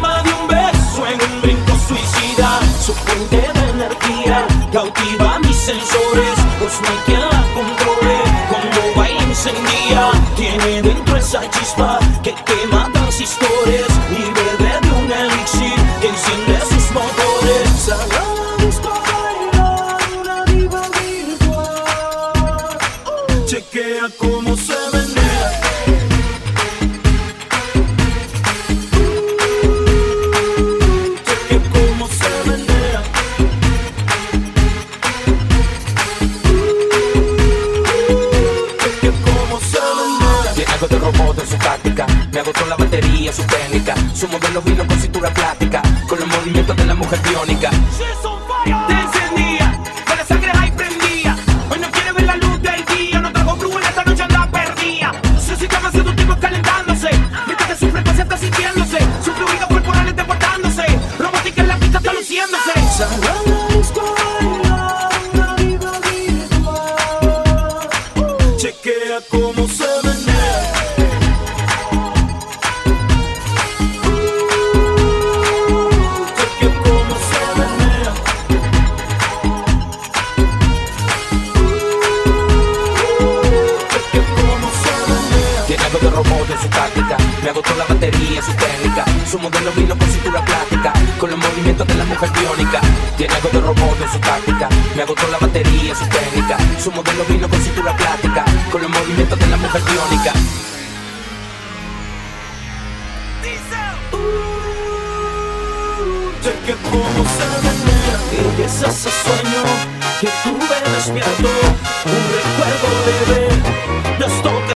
de un beso en un brinco suicida, su fuente de energía cautiva mis sensores, pues no hay quien la controle, cuando baila incendia, tiene dentro esa chispa que quema transistores y bebe de un elixir que enciende sus motores. Salada disco bailar una diva virtual. Chequea cómo Me agotó la batería, su técnica. Su modelo vino con cintura plástica. Con los movimientos de la mujer biónica. Encendía, de robot en su táctica. Me agotó la batería, su técnica. Su modelo vino con cintura plástica. Con los movimientos de la mujer biónica. Tiene algo de robot en su táctica. Me agotó la batería, su técnica. Su modelo vino con cintura plástica. Con los movimientos de la mujer biónica. Cheque cómo se menea Y es ese sueño que tuve despierto Un recuerdo leve